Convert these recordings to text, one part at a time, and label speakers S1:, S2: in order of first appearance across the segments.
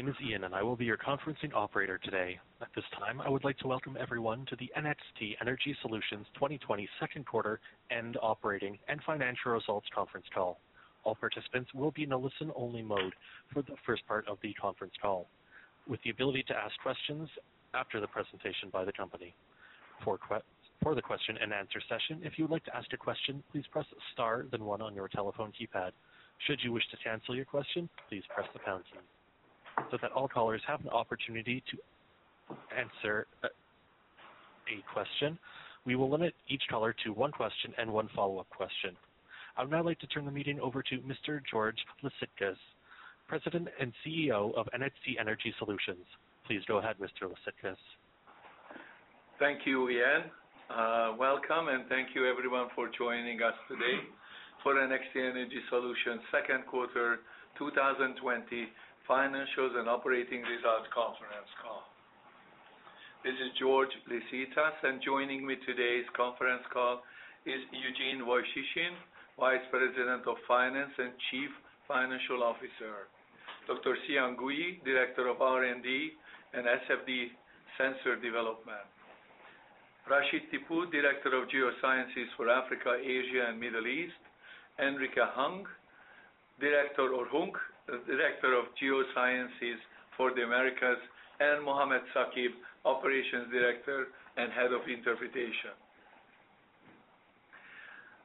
S1: Name is Ian, and I will be your conferencing operator today. At this time, I would like to welcome everyone to the NXT Energy Solutions 2020 second quarter end operating and financial results conference call. All participants will be in a listen-only mode for the first part of the conference call, with the ability to ask questions after the presentation by the company. For the question and answer session, if you would like to ask a question, please press star then one on your telephone keypad. Should you wish to cancel your question, please press the pound key. So that all callers have an opportunity to answer uh, a question, we will limit each caller to one question and one follow-up question. I would now like to turn the meeting over to Mr. George Liszicasz, President and CEO of NXT Energy Solutions. Please go ahead, Mr. Liszicasz.
S2: Thank you, Ian. Uh, welcome, and thank you everyone for joining us today for NXT Energy Solutions second quarter 2020 financials and operating results conference call. This is George Liszicasz, and joining me today's conference call is Eugene Woychyshyn, Vice President of Finance and Chief Financial Officer, Dr. Xiang Gui, Director of R&D and SFD Sensor Development, Rashid Tippu, Director of Geosciences for Africa, Asia, and Middle East, Enrique Hung, Director of Geosciences for the Americas, and Mohammad Saqib, Operations Director and Head of Interpretation.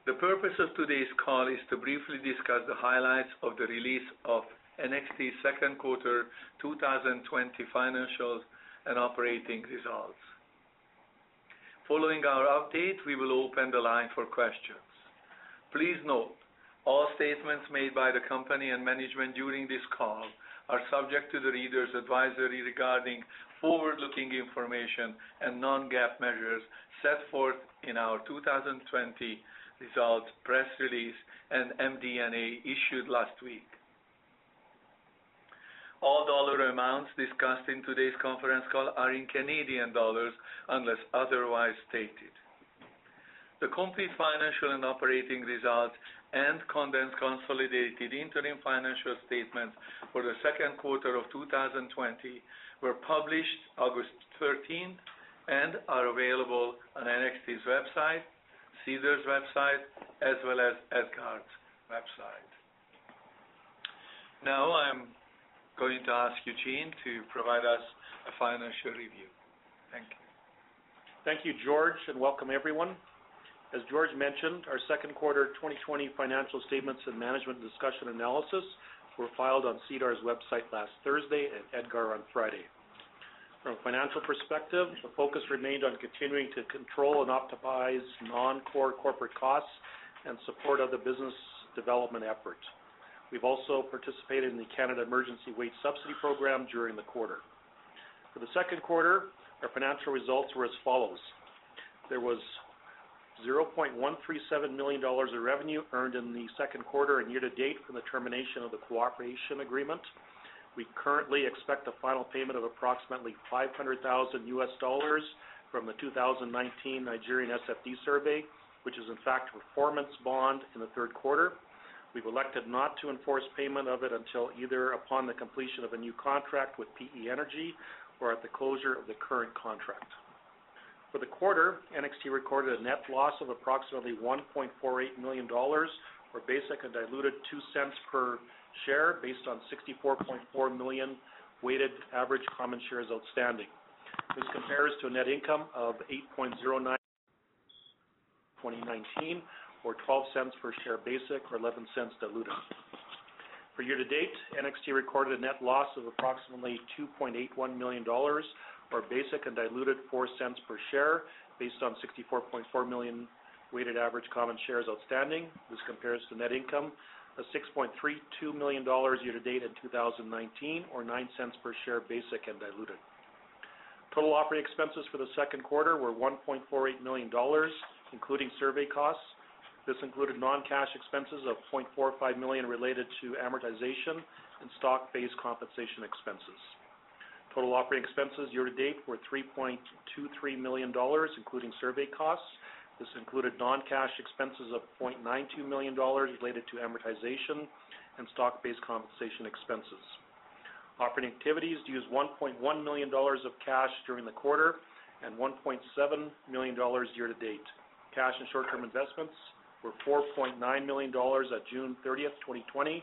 S2: The purpose of today's call is to briefly discuss the highlights of the release of NXT's second quarter 2020 financials and operating results. Following our update, we will open the line for questions. Please note, all statements made by the company and management during this call are subject to the reader's advisory regarding forward-looking information and non-GAAP measures set forth in our 2020 results press release and MD&A issued last week. All dollar amounts discussed in today's conference call are in Canadian dollars unless otherwise stated. The complete financial and operating results and condensed consolidated interim financial statements for the second quarter of 2020 were published August 13th and are available on NXT's website, SEDAR's website, as well as EDGAR's website. Now I'm going to ask Eugene to provide us a financial review. Thank you.
S3: Thank you, George, and welcome everyone. As George mentioned, our second quarter 2020 financial statements and management discussion analysis were filed on SEDAR's website last Thursday and EDGAR on Friday. From a financial perspective, the focus remained on continuing to control and optimize non-core corporate costs and support other business development efforts. We've also participated in the Canada Emergency Wage Subsidy Program during the quarter. For the second quarter, our financial results were as follows. There was 0.137 million dollars of revenue earned in the second quarter and year-to-date from the termination of the cooperation agreement. We currently expect a final payment of approximately $500,000 from the 2019 Nigerian SFD survey, which is in fact a performance bond in the third quarter. We've elected not to enforce payment of it until either upon the completion of a new contract with PE Energy or at the closure of the current contract. For the quarter, NXT recorded a net loss of approximately 1.48 million dollars, or basic and diluted 0.02 per share based on 64.4 million weighted average common shares outstanding. This compares to a net income of 8.09 2019, or 0.12 per share basic or 0.11 diluted. For year-to-date, NXT recorded a net loss of approximately 2.81 million dollars, or basic and diluted 0.04 per share based on 64.4 million weighted average common shares outstanding. This compares to net income of 6.32 million dollars year-to-date in 2019, or 0.09 per share basic and diluted. Total operating expenses for the second quarter were 1.48 million dollars, including survey costs. This included non-cash expenses of 0.45 million related to amortization and stock-based compensation expenses. Total operating expenses year-to-date were 3.23 million dollars, including survey costs. This included non-cash expenses of 0.92 million dollars related to amortization and stock-based compensation expenses. Operating activities used 1.1 million dollars of cash during the quarter and 1.7 million dollars year-to-date. Cash and short-term investments were 4.9 million dollars at June 30th, 2020,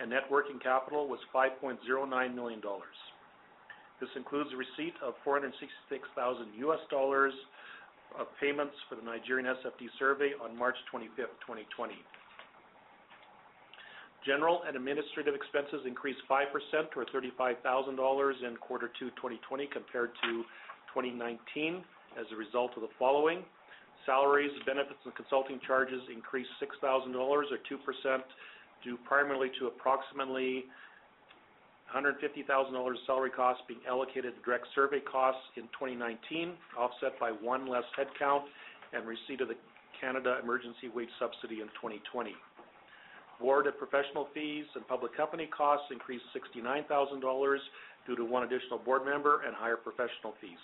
S3: and net working capital was 5.09 million dollars. This includes receipt of $466,000 of payments for the Nigerian SFD survey on March 25th, 2020. General and administrative expenses increased 5%, or 35,000 dollars in quarter two 2020 compared to 2019 as a result of the following. Salaries, benefits, and consulting charges increased 6,000 dollars, or 2%, due primarily to approximately 150,000 dollars salary costs being allocated to direct survey costs in 2019, offset by one less headcount and receipt of the Canada Emergency Wage Subsidy in 2020. Board and professional fees and public company costs increased 69,000 dollars due to one additional board member and higher professional fees.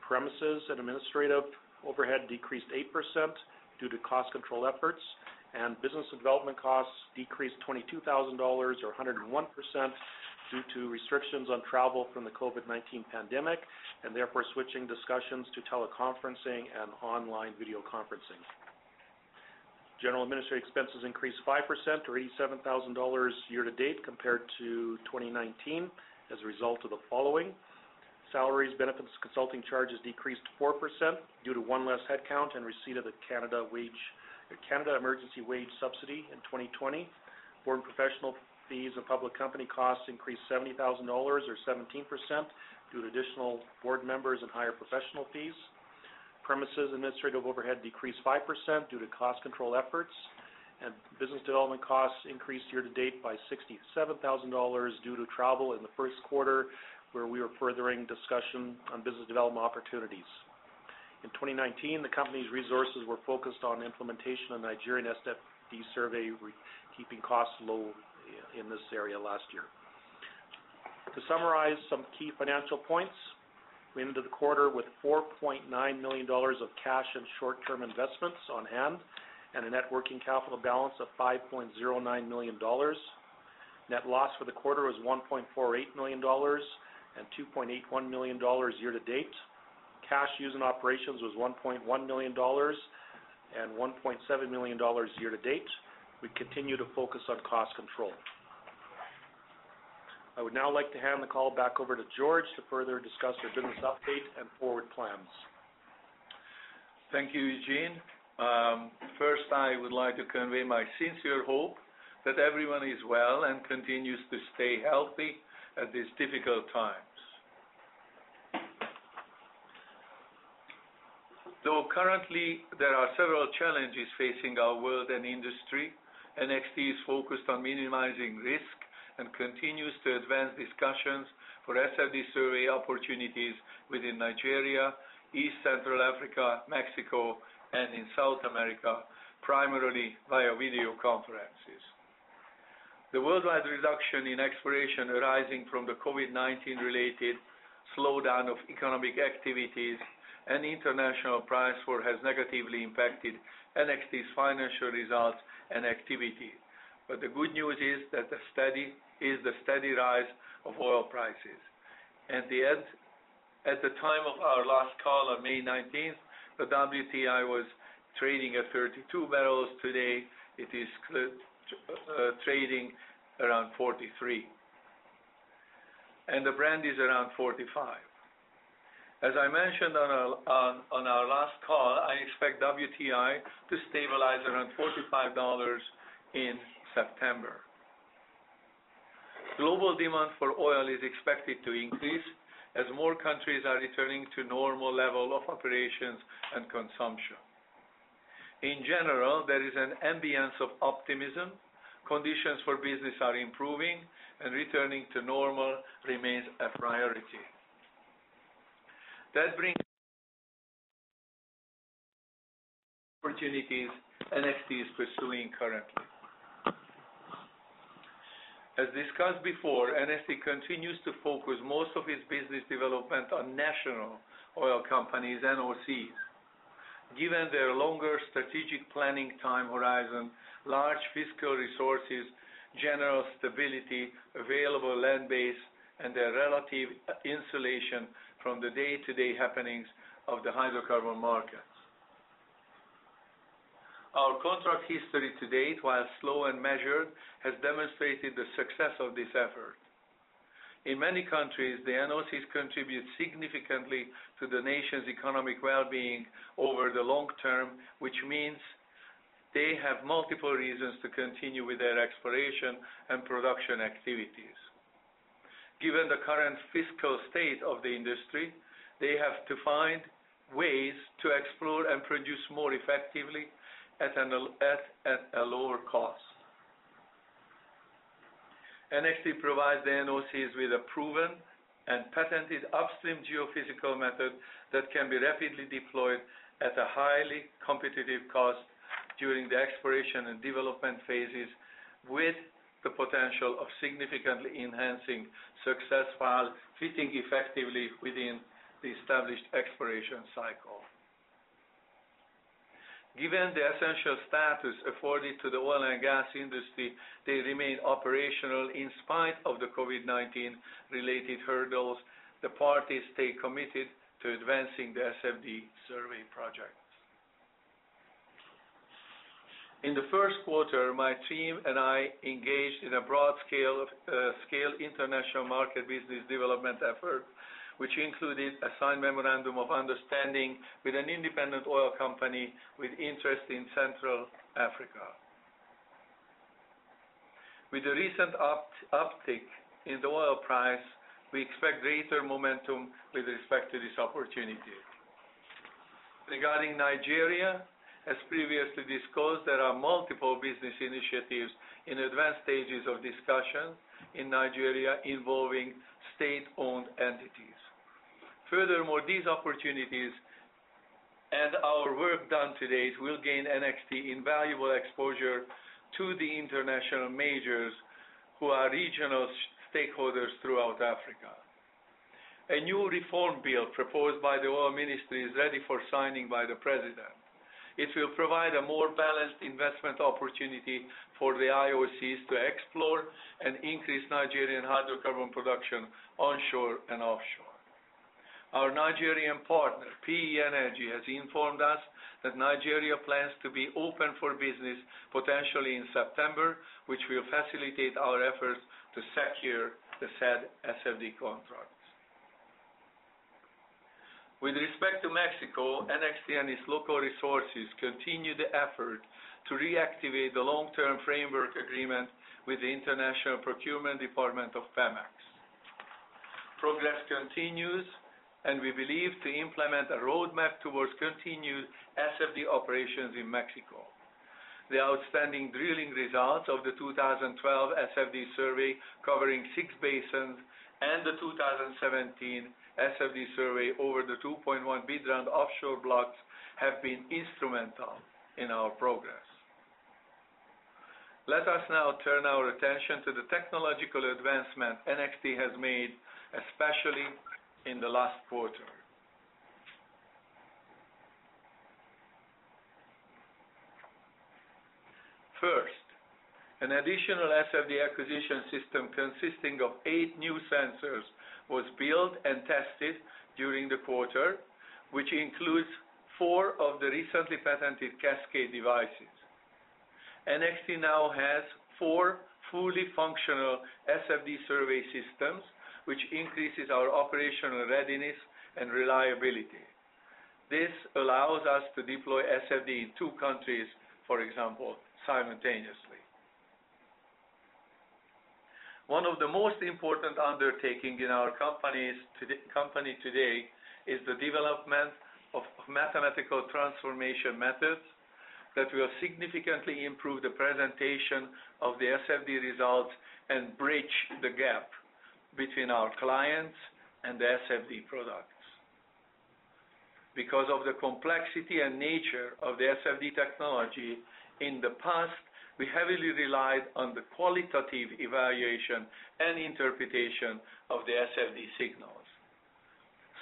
S3: Premises and administrative overhead decreased 8% due to cost control efforts, and business development costs decreased 22,000 dollars, or 101%, due to restrictions on travel from the COVID-19 pandemic, and therefore switching discussions to teleconferencing and online video conferencing. General administrative expenses increased 5%, or 87,000 dollars year-to-date compared to 2019 as a result of the following. Salaries, benefits, consulting charges decreased 4% due to one less headcount and receipt of the Canada Emergency Wage Subsidy in 2020. Board and professional fees and public company costs increased 70,000 dollars, or 17%, due to additional board members and higher professional fees. Premises administrative overhead decreased 5% due to cost control efforts, and business development costs increased year-to-date by 67,000 dollars due to travel in the first quarter, where we were furthering discussion on business development opportunities. In 2019, the company's resources were focused on implementation of the Nigerian SFD survey, keeping costs low in this area last year. To summarize some key financial points, we ended the quarter with 4.9 million dollars of cash and short-term investments on hand and a net working capital balance of 5.09 million dollars. Net loss for the quarter was 1.48 million dollars and 2.81 million dollars year-to-date. Cash used in operations was 1.1 million dollars and 1.7 million dollars year-to-date. We continue to focus on cost control. I would now like to hand the call back over to George to further discuss our business update and forward plans.
S2: Thank you, Eugene. Um, first, I would like to convey my sincere hope that everyone is well and continues to stay healthy at this difficult times. Though currently there are several challenges facing our world and industry, NXT is focused on minimizing risk and continues to advance discussions for SFD survey opportunities within Nigeria, East Central Africa, Mexico, and in South America, primarily via video conferences. The worldwide reduction in exploration arising from the COVID-19 related slowdown of economic activities and international price war has negatively impacted NXT's financial results and activity. But the good news is that the steady is the steady rise of oil prices. And at the time of our last call on May 19th, the WTI was trading at 32 barrels. Today, it is uh, trading around 43, and the Brent is around 45. As I mentioned on our last call, I expect WTI to stabilize around 45 dollars in September. Global demand for oil is expected to increase as more countries are returning to normal level of operations and consumption. In general, there is an ambience of optimism conditions for business are improving, and returning to normal remains a priority. That brings opportunities NXT is pursuing currently. As discussed before, NXT continues to focus most of its business development on national oil companies, NOCs. Given their longer strategic planning time horizon, large fiscal resources, general stability, available land base, and their relative insulation from the day-to-day happenings of the hydrocarbon markets. Our contract history to date, while slow and measured, has demonstrated the success of this effort. In many countries, the NOCs contribute significantly to the nation's economic well-being over the long term, which means they have multiple reasons to continue with their exploration and production activities. Given the current fiscal state of the industry, they have to find ways to explore and produce more effectively at a lower cost. NXT provides the NOCs with a proven and patented upstream geophysical method that can be rapidly deployed at a highly competitive cost during the exploration and development phases, with the potential of significantly enhancing success while fitting effectively within the established exploration cycle. Given the essential status afforded to the oil and gas industry, they remain operational in spite of the COVID-19 related hurdles. The parties stay committed to advancing the SFD survey projects. In the first quarter, my team and I engaged in a broad-scale uh, international market business development effort, which included a signed memorandum of understanding with an independent oil company with interest in Central Africa. With the recent uptick in the oil price, we expect greater momentum with respect to this opportunity. Regarding Nigeria, as previously disclosed, there are multiple business initiatives in advanced stages of discussion in Nigeria involving state-owned entities. Furthermore, these opportunities and our work done to date will gain NXT invaluable exposure to the international majors who are regional stakeholders throughout Africa. A new reform bill proposed by the Oil Ministry is ready for signing by the President. It will provide a more balanced investment opportunity for the IOCs to explore and increase Nigerian hydrocarbon production onshore and offshore. Our Nigerian partner, PE Energy, has informed us that Nigeria plans to be open for business potentially in September, which will facilitate our efforts to secure the said SFD contracts. With respect to Mexico, NXT and its local resources continue the effort to reactivate the long-term framework agreement with the International Procurement Department of Pemex. Progress continues, and we believe to implement a roadmap towards continued SFD operations in Mexico. The outstanding drilling results of the 2012 SFD survey covering six basins and the 2017 SFD survey over the 2.1 bid round offshore blocks have been instrumental in our progress. Let us now turn our attention to the technological advancement NXT has made, especially in the last quarter. First, an additional SFD acquisition system consisting of eight new sensors was built and tested during the quarter, which includes four of the recently patented Cascade devices. NXT now has four fully functional SFD survey systems, which increases our operational readiness and reliability. This allows us to deploy SFD in two countries, for example, simultaneously. One of the most important undertaking in our company today is the development of mathematical transformation methods that will significantly improve the presentation of the SFD results and bridge the gap between our clients and the SFD products. Because of the complexity and nature of the SFD technology, in the past, we heavily relied on the qualitative evaluation and interpretation of the SFD signals.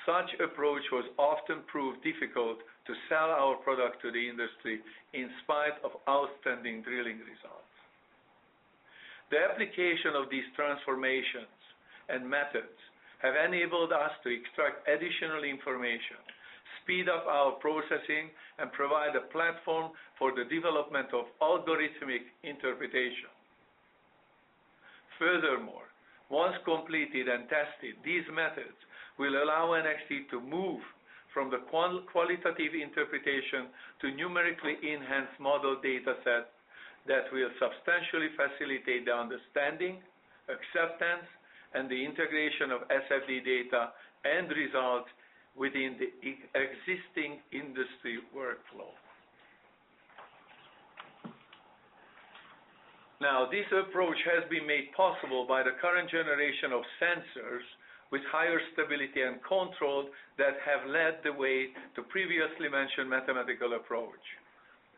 S2: Such approach was often proved difficult to sell our product to the industry in spite of outstanding drilling results. The application of these transformations and methods have enabled us to extract additional information, speed up our processing, and provide a platform for the development of algorithmic interpretation. Furthermore, once completed and tested, these methods will allow NXT to move from the qualitative interpretation to numerically enhanced model data set that will substantially facilitate the understanding, acceptance, and the integration of SFD data and results within the existing industry workflow. Now, this approach has been made possible by the current generation of sensors with higher stability and control that have led the way to previously mentioned mathematical approach.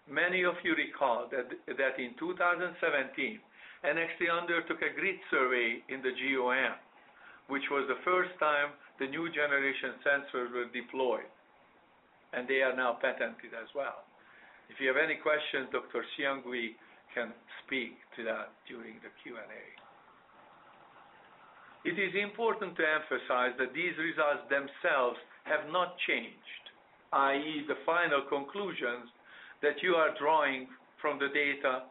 S2: Many of you recall that in 2017, NXT undertook a grid survey in the GOM, which was the first time the new generation sensors were deployed, and they are now patented as well. If you have any questions, Dr. Seung-Hui can speak to that during the Q&A. It is important to emphasize that these results themselves have not changed, i.e., the final conclusions that you are drawing from the data.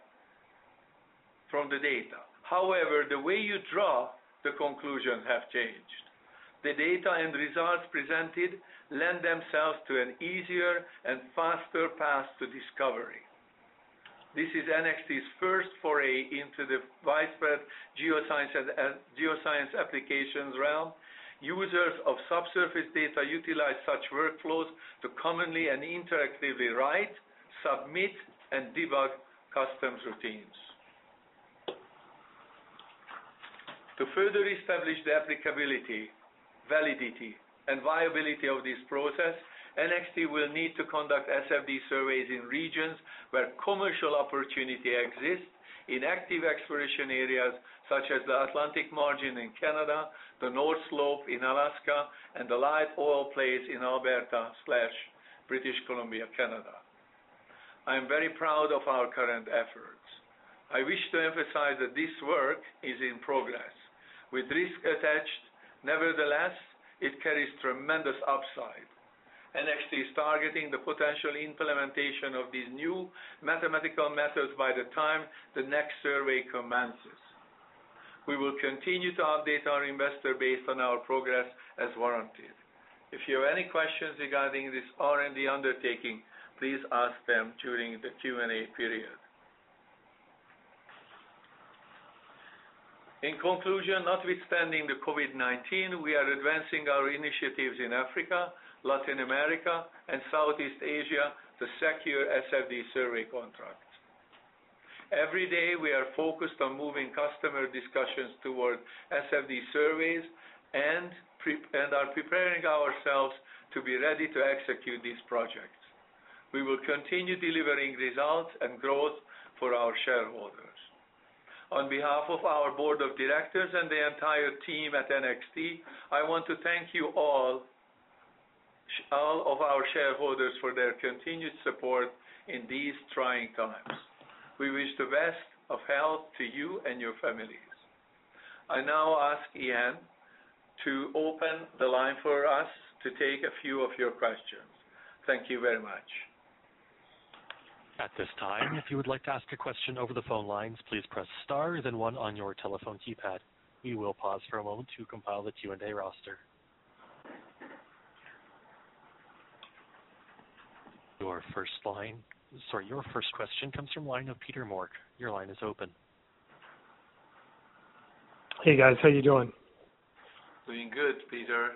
S2: However, the way you draw the conclusions have changed. The data and results presented lend themselves to an easier and faster path to discovery. This is NXT's first foray into the widespread uh, geoscience applications realm. Users of subsurface data utilize such workflows to commonly and interactively write, submit, and debug customs routines. To further establish the applicability, validity, and viability of this process, NXT will need to conduct SFD surveys in regions where commercial opportunity exists in active exploration areas such as the Atlantic margin in Canada, the North Slope in Alaska, and the light oil plays in Alberta/British Columbia, Canada. I am very proud of our current efforts. I wish to emphasize that this work is in progress. With risk attached, nevertheless, it carries tremendous upside. NXT is targeting the potential implementation of these new mathematical methods by the time the next survey commences. We will continue to update our investor base on our progress as warranted. If you have any questions regarding this R&D undertaking, please ask them during the Q&A period. In conclusion, notwithstanding the COVID-19, we are advancing our initiatives in Africa, Latin America, and Southeast Asia to secure SFD survey contracts. Every day, we are focused on moving customer discussions toward SFD surveys and are preparing ourselves to be ready to execute these projects. We will continue delivering results and growth for our shareholders. On behalf of our board of directors and the entire team at NXT, I want to thank you all all of our shareholders for their continued support in these trying times. We wish the best of health to you and your families. I now ask Ian to open the line for us to take a few of your questions. Thank you very much.
S1: At this time, if you would like to ask a question over the phone lines, please press star then one on your telephone keypad. We will pause for a moment to compile the Q&A roster. Your first line. Sorry, your first question comes from line of Peter Mork. Your line is open.
S4: Hey, guys. How you doing?
S2: Doing good, Peter.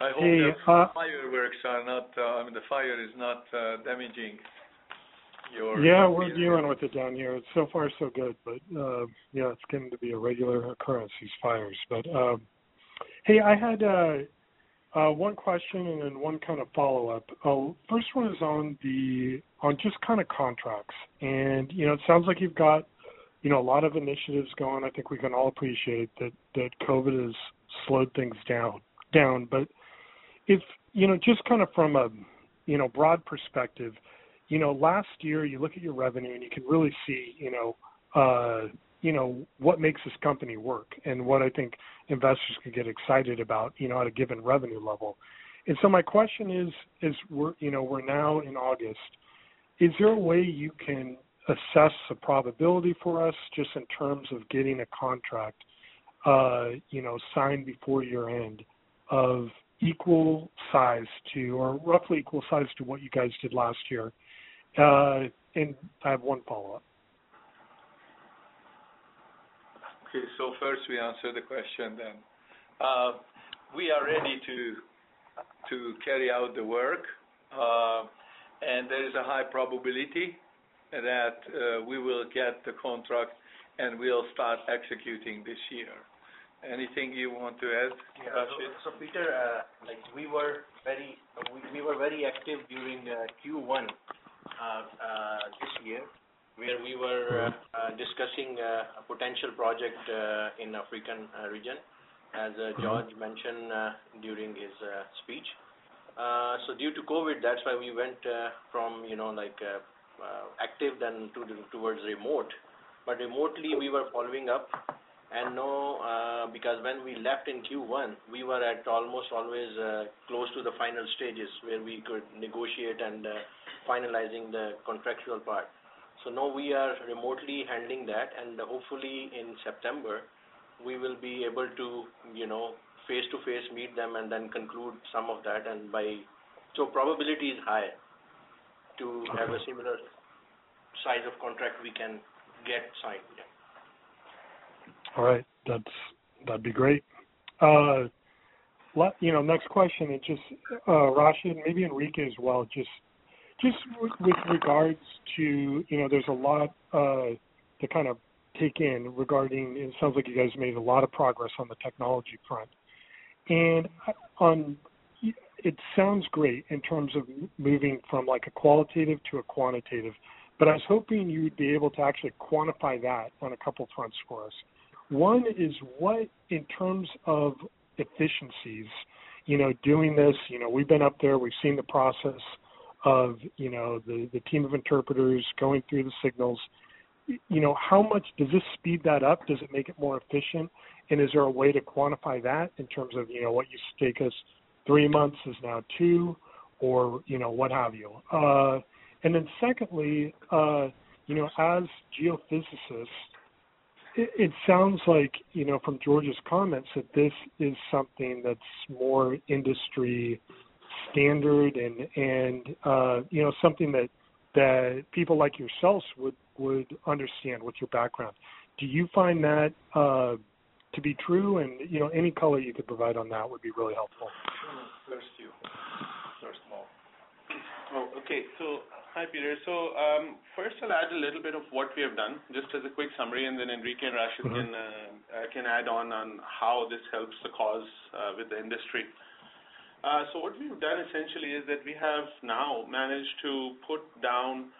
S2: I hope the uh, fireworks are not, uh, I mean, the fire is not uh, damaging your
S4: Yeah, we're dealing with it down here. It's so far, so good, but uh, yeah, it's getting to be a regular occurrence these fires. But um, hey, I had uh, uh, one question and then one kind of follow up. Uh, first one is on the on just kind of contracts, and you know, it sounds like you've got you know a lot of initiatives going. I think we can all appreciate that that COVID has slowed things down down, but if you know, just kind of from a you know broad perspective you know, last year you look at your revenue and you can really see, you know, uh, you know, what makes this company work and what I think investors can get excited about, you know, at a given revenue level. And so my question is, is we're, you know, we're now in August. Is there a way you can assess the probability for us just in terms of getting a contract, uh, you know, signed before year end of equal size to, or roughly equal size to what you guys did last year? Uh, and I have one follow-up.
S2: Okay. So first we answer the question then. Uh, we are ready to to carry out the work, uh, and there is a high probability that uh, we will get the contract and we'll start executing this year. Anything you want to add,
S5: yeah, Rashid? So, so Peter, uh, like we were very we, we were very active during uh, Q1 uh, uh, Uh, this year, where we were uh, uh discussing uh, a potential project in African region, as mm-hmm. George mentioned during his speech. So Due to COVID, that's why we went from, you know, like, active then towards remote. But Remotely, we were following up and no, because when we left in Q1, we were at almost always close to the final stages where we could negotiate and finalizing the contractual part. So Now we are remotely handling that, and hopefully in September, we will be able to, you know, face-to-face meet them and then conclude some of that. And by so Probability is high to have a similar size of contract we can get signed.
S4: All right. That's that'd be great. Uh, you know, next question is just, uh, Rashid, maybe Enrique as well, just just with regards to, you know, there's a lot uh, to kind of take in regarding, it sounds like you guys made a lot of progress on the technology front. And on, it sounds great in terms of moving from like a qualitative to a quantitative, but I was hoping you would be able to actually quantify that on a couple fronts for us. One is what, in terms of efficiencies, you know, doing this, you know, we've been up there, we've seen the process of you know the the team of interpreters going through the signals you know how much does this speed that up? Does it make it more efficient? And is there a way to quantify that in terms of you know what used to take us three months is now two or you know what have you? Uh, and then secondly uh, you know as geophysicists it, it sounds like you know from george's comments that this is something that's more industry standard and and uh, you know something that that people like yourselves would would understand with your background. Do you find that uh, to be true? And you know, any color you could provide on that would be really helpful.
S2: First, you. First all.
S6: Oh, okay. So, hi, Peter. So, um, first, I'll add a little bit of what we have done, just as a quick summary, and then Enrique and Rashid mm-hmm. can uh, uh, can add on on how this helps the cause uh, with the industry. Uh, so what we've done essentially is that we have now managed to put down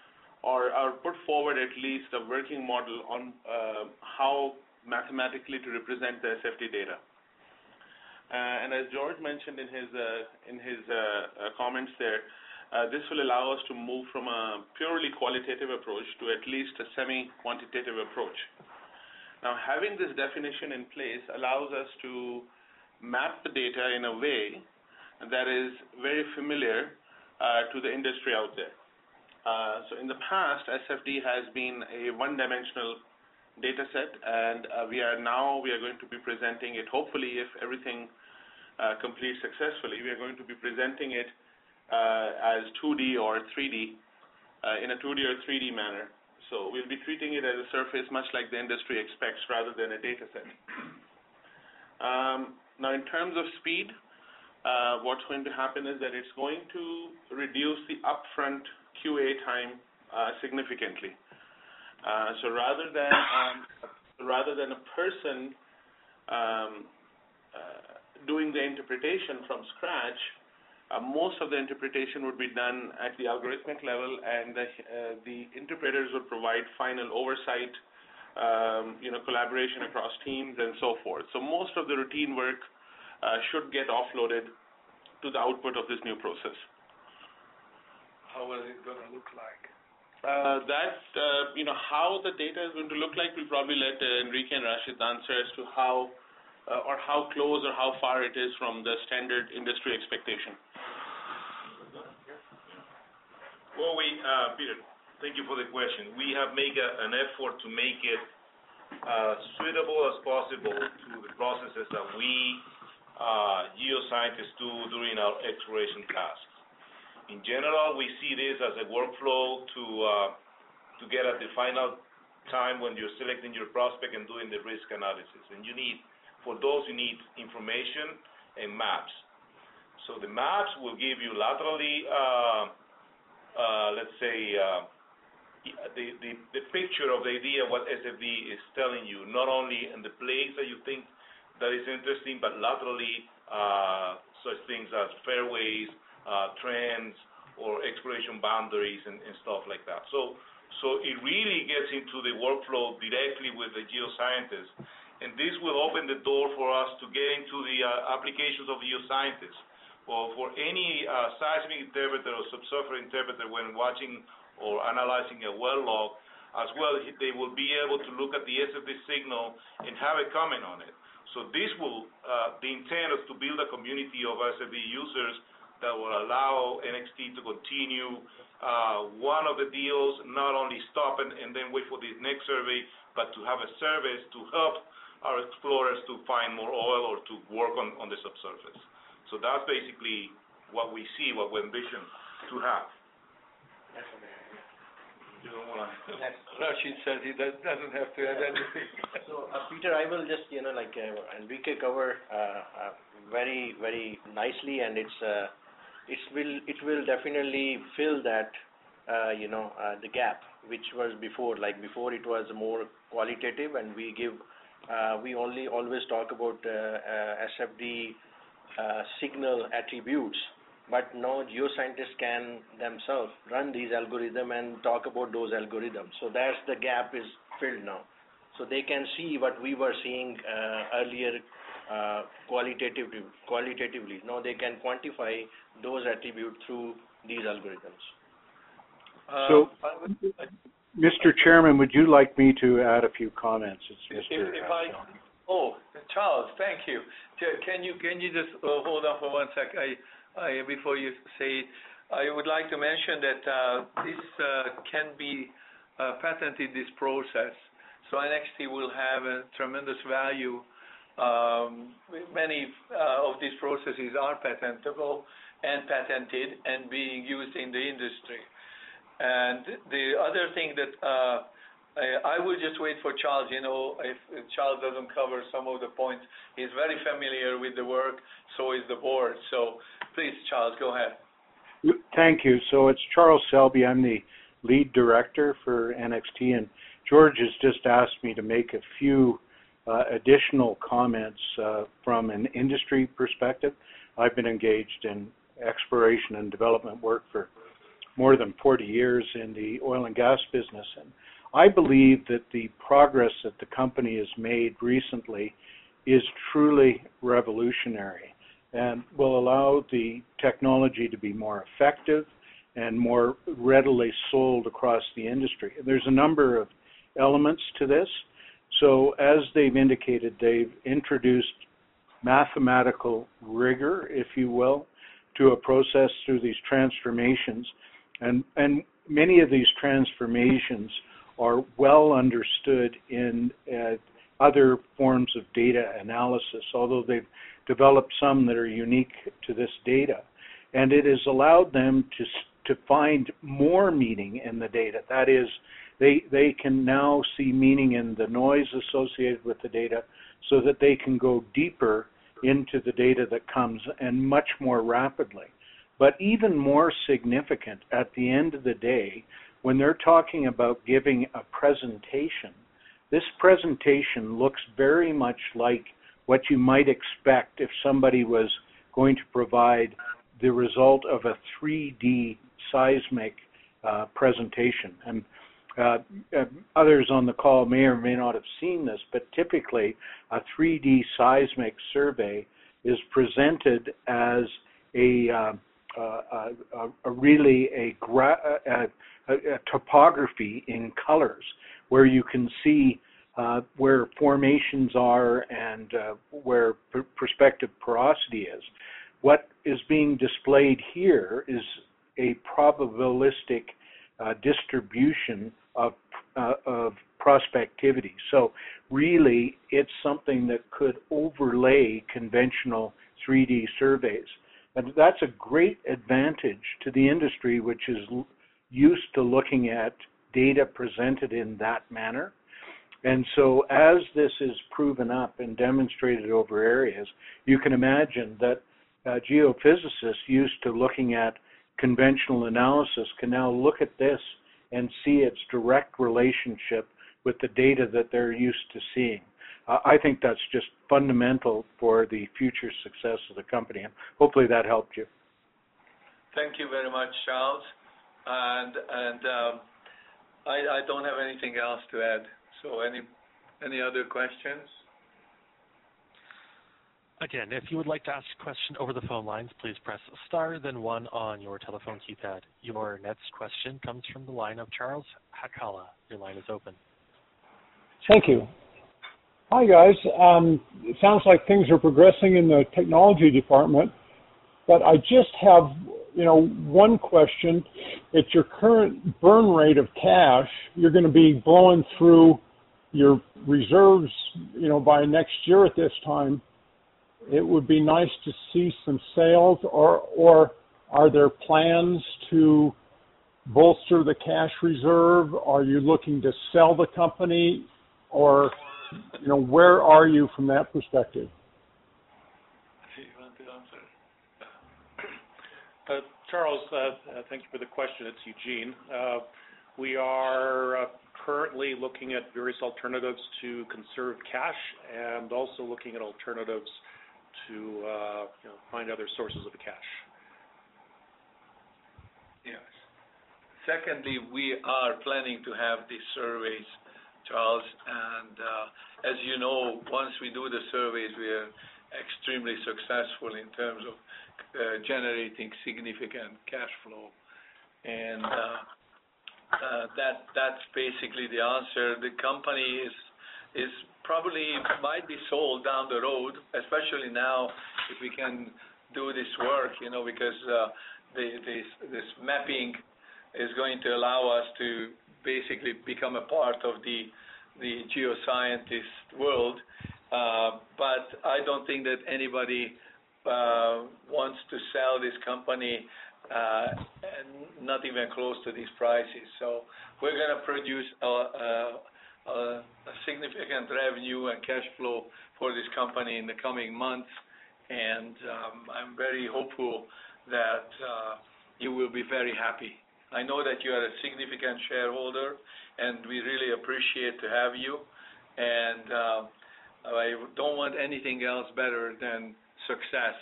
S6: or, put forward at least a working model on uh, how mathematically to represent the SFD data. Uh, and as George mentioned in his in his comments there, this will allow us to move from a purely qualitative approach to at least a semi-quantitative approach. Now, having this definition in place allows us to map the data in a way that is very familiar uh, to the industry out there. Uh, so in the past, SFD has been a one-dimensional data set, and uh, we are now we are going to be presenting it. Hopefully, if everything completes successfully, we are going to be presenting it as 2D or 3D uh, in a 2D or 3D manner. So we'll be treating it as a surface, much like the industry expects, rather than a data set. Um, now, in terms of speed, Uh, what's going to happen is that it's going to reduce the upfront QA time uh, significantly. Uh, so rather than um, rather than a person um, doing the interpretation from scratch, most of the interpretation would be done at the algorithmic level, and the interpreters would provide final oversight, um, you know, collaboration across teams and so forth. So most of the routine work Uh, should get offloaded to the output of this new process.
S2: How is it gonna look like?
S6: Uh, that, uh, you know, how the data is going to look like, we'll probably let Enrique and Rashid answer as to how or how close or how far it is from the standard industry expectation.
S7: Well, we, Peter, thank you for the question. We have made an effort to make it suitable as possible to the processes that we Uh, geoscientists do during our exploration tasks. In general, we see this as a workflow uh, to get at the final time when you're selecting your prospect and doing the risk analysis. And you need, for those, you need information and maps. So the maps will give you laterally, uh, let's say, the picture of the idea what SFD is telling you, not only in the place that you think that is interesting, but laterally, uh, such things as fairways, uh, trends, or exploration boundaries and stuff like that. So it really gets into the workflow directly with the geoscientists, and this will open the door for us to get into the uh, applications of geoscientists. For any seismic interpreter or subsurface interpreter when watching or analyzing a well log, as well, they will be able to look at the SFD signal and have a comment on it. So this will, uh, the intent is to build a community of SFD users that will allow NXT to continue uh, one of the deals, not only stop and then wait for the next survey, but to have a service to help our explorers to find more oil or to work on the subsurface. So that's basically what we see, what we envision to have. You don't
S2: Rashid said he doesn't have to add anything.
S5: So, uh, Peter, I will just, you know, like, uh, Enrique cover uh, very, very nicely, and it's, it will definitely fill that, you know, the gap, which was before. Like, before, it was more qualitative, and we give, we only always talk about SFD signal attributes, but now geoscientists can themselves run these algorithm and talk about those algorithms. So that's the gap is filled now. So they can see what we were seeing uh, earlier, uh, qualitatively, qualitatively. Now they can quantify those attributes through these algorithms.
S8: So, um, Mr. Chairman, would you like me to add a few comments? It's Mr.
S2: Oh, Charles, thank you. Can you just uh, hold on for one sec? Uh, before you say, it. Uh, I would like to mention that uh, this can be patented, this process. So NXT will have a tremendous value. Um, many of these processes are patentable and patented and being used in the industry. And the other thing that Uh, I will just wait for Charles, you know, if Charles doesn't cover some of the points. He's very familiar with the work, so is the board. So please, Charles, go ahead.
S8: Thank you. So it's Charles Selby. I'm the lead director for NXT, and George has just asked me to make a few uh, additional comments uh, from an industry perspective. I've been engaged in exploration and development work for more than 40 years in the oil and gas business. And I believe that the progress that the company has made recently is truly revolutionary and will allow the technology to be more effective and more readily sold across the industry. There's a number of elements to this. So as they've indicated, they've introduced mathematical rigor, if you will, to a process through these transformations. And and many of these transformations are well understood in uh, other forms of data analysis, although they've developed some that are unique to this data. And it has allowed them to to find more meaning in the data. That is, they they can now see meaning in the noise associated with the data, so that they can go deeper into the data that comes, and much more rapidly. But even more significant, at the end of the day, when they're talking about giving a presentation, this presentation looks very much like what you might expect if somebody was going to provide the result of a 3D seismic uh, presentation. And uh, uh, others on the call may or may not have seen this, but typically a 3D seismic survey is presented as a, uh, uh a really a, gra- topography in colors where you can see uh, where formations are and uh, where pr- prospective porosity is. What is being displayed here is a probabilistic uh, distribution of, uh, of prospectivity. So really, it's something that could overlay conventional 3D surveys. And that's a great advantage to the industry, which is used to looking at data presented in that manner. And so, as this is proven up and demonstrated over areas, you can imagine that uh, geophysicists used to looking at conventional analysis can now look at this and see its direct relationship with the data that they're used to seeing. Uh, I think that's just fundamental for the future success of the company, and hopefully that helped you.
S2: Thank you very much, Charles. And and um, I, I don't have anything else to add. So any any other questions?
S1: Again, if you would like to ask a question over the phone lines, please press star then one on your telephone keypad. Your next question comes from the line of Charles Hakala. Your line is open.
S9: Thank you. Hi, guys. Um, it sounds like things are progressing in the technology department, but I just have, you know, one question. At your current burn rate of cash, you're going to be blowing through your reserves, you know, by next year at this time it would be nice to see some sales, or or are there plans to bolster the cash reserve? Are you looking to sell the company, or you know where are you from that perspective?
S3: Uh, Charles, uh, uh, thank you for the question. It's Eugene. Uh, we are currently looking at various alternatives to conserve cash and also looking at alternatives to find other sources of cash.
S2: Yes. Secondly, we are planning to have these surveys, Charles, and as you know, once we do the surveys, we are extremely successful in terms of generating significant cash flow. and That's basically the answer. The company is probably might be sold down the road, especially now if we can do this work, you know, because uh, this, mapping is going to allow us to basically become a part of the geoscientist world. Uh, but I don't think that anybody uh, wants to sell this company uh, not even close to these prices. So we're going to produce a, significant revenue and cash flow for this company in the coming months. and um, I'm very hopeful that uh, you will be very happy. I know that you are a significant shareholder, and we really appreciate to have you. And uh, I don't want anything else better than success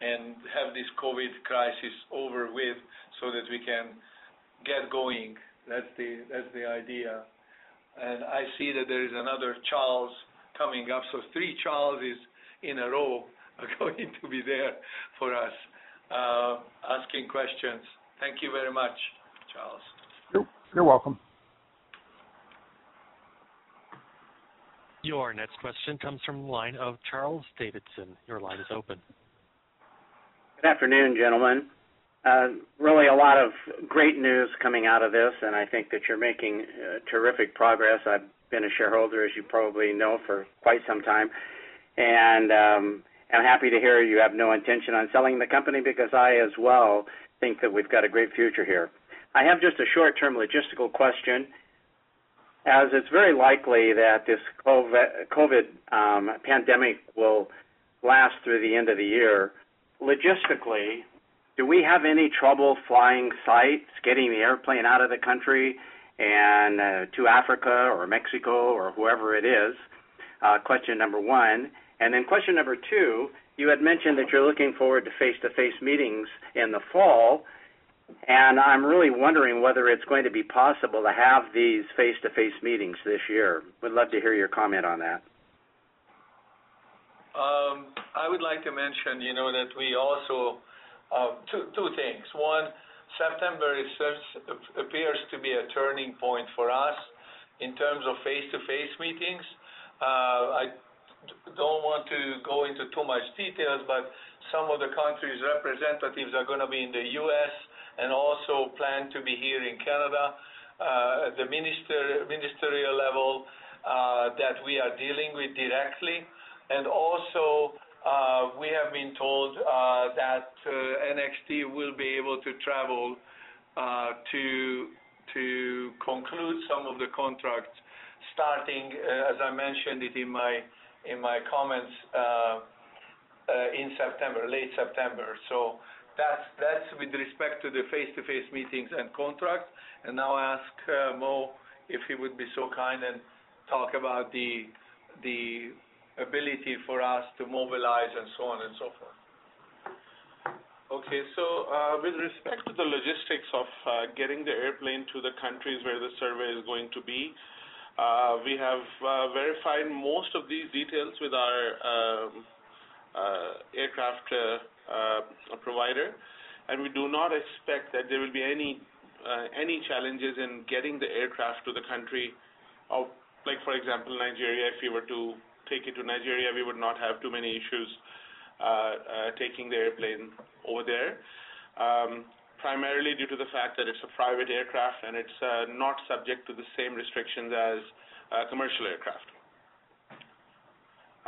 S2: and have this COVID crisis over with so that we can get going. That's the idea and I see that there is another Charles coming up. So three Charleses in a row are going to be there for us, uh, asking questions. Thank you very much, Charles.
S9: You're welcome.
S1: Your next question comes from the line of Charles Davidson. Your line is open.
S10: Good afternoon, gentlemen. Uh, really a lot of great news coming out of this, and I think that you're making uh, terrific progress. I've been a shareholder, as you probably know, for quite some time, and um, I'm happy to hear you have no intention on selling the company because I, as well, think that we've got a great future here. I have just a short-term logistical question. As it's very likely that this COVID um, pandemic will last through the end of the year, logistically, do we have any trouble flying sites, getting the airplane out of the country and uh, to Africa or Mexico or whoever it is? Uh, question number one. And then question number two, you had mentioned that you're looking forward to face-to-face meetings in the fall, and I'm really wondering whether it's going to be possible to have these face-to-face meetings this year. Would love to hear your comment on that.
S2: Um, I would like to mention, you know, that we also uh, two two things. One, September is, appears to be a turning point for us in terms of face-to-face meetings. Uh, I don't want to go into too much details, but some of the countries' representatives are going to be in the U.S. and also plan to be here in Canada. Uh, at the minister, ministerial level uh, that we are dealing with directly. And also, uh, we have been told uh, that uh, NXT will be able to travel uh, to to conclude some of the contracts starting, uh, as I mentioned it in my in my comments, uh, uh, in September, late September. That's with respect to the face-to-face meetings and contracts. And now I ask Mo if he would be so kind and talk about the ability for us to mobilize and so on and so forth.
S6: Okay. So, with respect to the logistics of getting the airplane to the countries where the survey is going to be, uh, we have uh, verified most of these details with our um, uh, aircraft provider, and we do not expect that there will be any any challenges in getting the aircraft to the country. Like for example, Nigeria. If we were to take it to Nigeria, we would not have too many issues taking the airplane over there. Um, primarily due to the fact that it's a private aircraft and it's uh, not subject to the same restrictions as uh, commercial aircraft.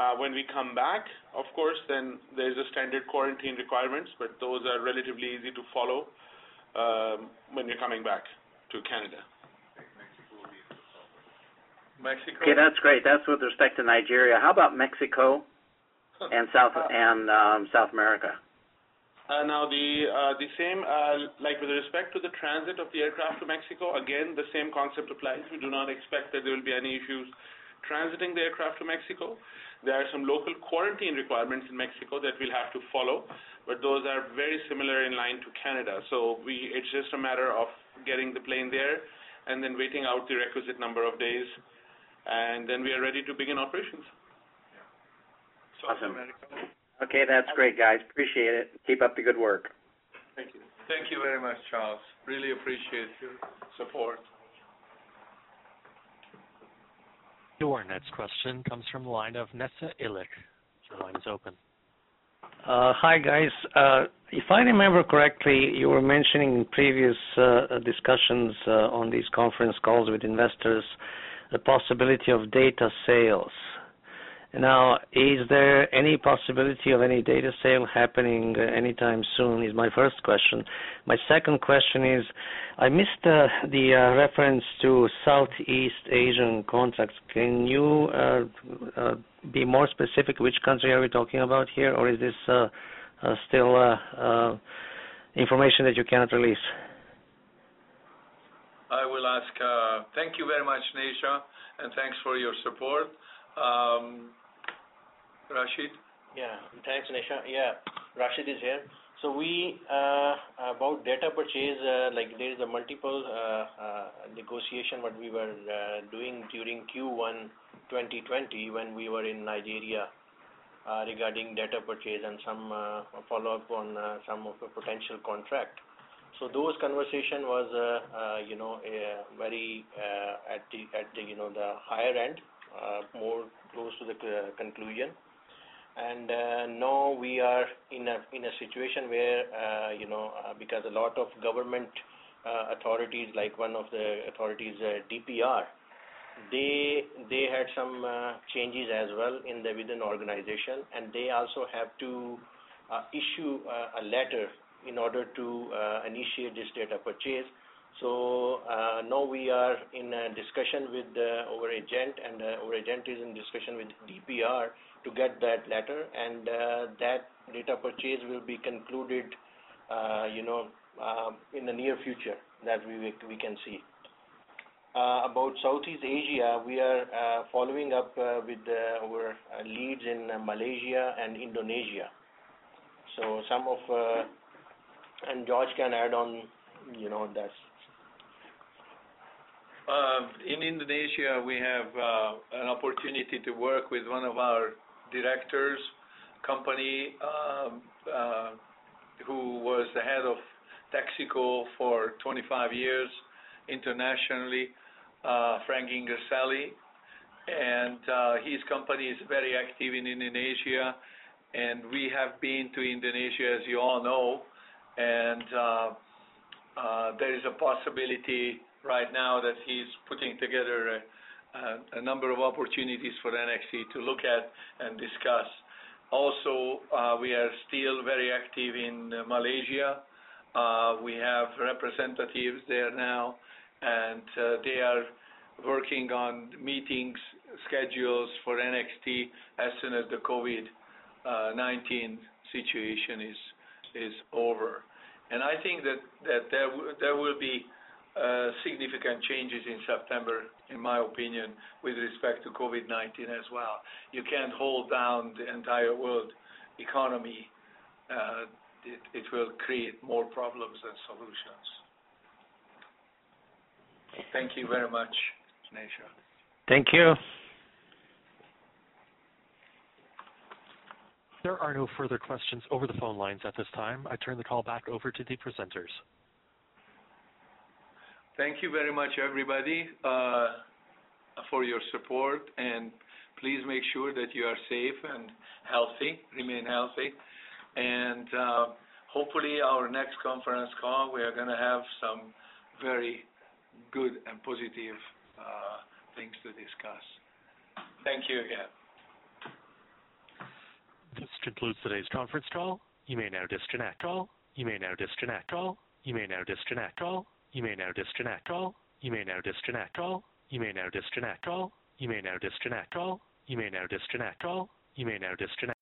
S6: Uh, when we come back, of course, then there's a standard quarantine requirements, but those are relatively easy to follow um, when you're coming back to Canada.
S2: Mexico.
S10: Okay, that's great. That's with respect to Nigeria. How about Mexico and South and um, South America?
S6: Uh, now, uh, the same, uh, like with respect to the transit of the aircraft to Mexico, again, the same concept applies. We do not expect that there will be any issues transiting the aircraft to Mexico. There are some local quarantine requirements in Mexico that we'll have to follow, but those are very similar in line to Canada. So It's just a matter of getting the plane there and then waiting out the requisite number of days, and then we are ready to begin operations.
S10: Awesome. Okay, that's great, guys. Appreciate it. Keep up the good work.
S2: Thank you. Thank you very much, Charles. Really appreciate your support.
S1: Your next question comes from the line of Nessa Illich. Your line is open.
S11: Uh, hi, guys. Uh, if I remember correctly, you were mentioning in previous uh, discussions on these conference calls with investors the possibility of data sales. Now, is there any possibility of any data sale happening uh, anytime soon, is my first question. My second question is, I missed uh, the uh, reference to Southeast Asian contracts. Can you uh, uh be more specific? Which country are we talking about here, or is this uh, still information that you cannot release?
S2: I will ask. Thank you very much, Nesha, and thanks for your support. Um, Rashid?
S5: Yeah. Thanks, Nesha. Yeah, Rashid is here. So we, uh, about data purchase, uh, like there is a multiple uh, uh negotiation what we were uh, doing during Q1 2020 when we were in Nigeria uh, regarding data purchase and some follow-up on some of the potential contract. So those conversation was, you know, very at the, you know, the higher end, more close to the conclusion. And uh, now we are in a in a situation where uh, you know uh, because a lot of government uh, authorities like one of the authorities uh, DPR they they had some uh, changes as well in the within organization. And they also have to issue a letter in order to initiate this data purchase Uh, now we are in a discussion with uh, our agent and uh, our agent is in discussion with DPR to get that letter, and uh, that data purchase will be concluded you know, um, in the near future that we can see. About Southeast Asia, we are following up with our leads in Malaysia and Indonesia. So some of... And George can add on, you know, that.
S2: Uh, in Indonesia, we have uh, an opportunity to work with one of our directors company, um, uh, who was the head of Texaco for 25 years internationally, Frank Ingriselli. And uh his company is very active in Indonesia, and we have been to Indonesia, as you all know. And there is a possibility right now that he's putting together a number of opportunities for NXT to look at and discuss. Also, uh, we are still very active in Malaysia. Uh, we have representatives there now, and uh, they are working on meetings, schedules for NXT as soon as the COVID-19 situation is over. And I think that there will be Uh, significant changes in September, in my opinion, with respect to COVID-19 as well. You can't hold down the entire world economy. Uh, it will create more problems than solutions. Thank you very much, Nesha.
S11: Thank you.
S1: There are no further questions over the phone lines at this time. I turn the call back over to the presenters.
S2: Thank you very much, everybody, for your support, and please make sure that you are safe and healthy, remain healthy. And um hopefully, our next conference call, we are gonna have some very good and positive things to discuss. Thank you again.
S1: This concludes today's conference call. You may now disconnect. You may now disconnect. You may now disconnect. You may now disconnect. You may now disconnect. Call. You may now disconnect. Call. You may now disconnect. Call. You may now disconnect. Call. You may now disconnect. Call. You may now disconnect.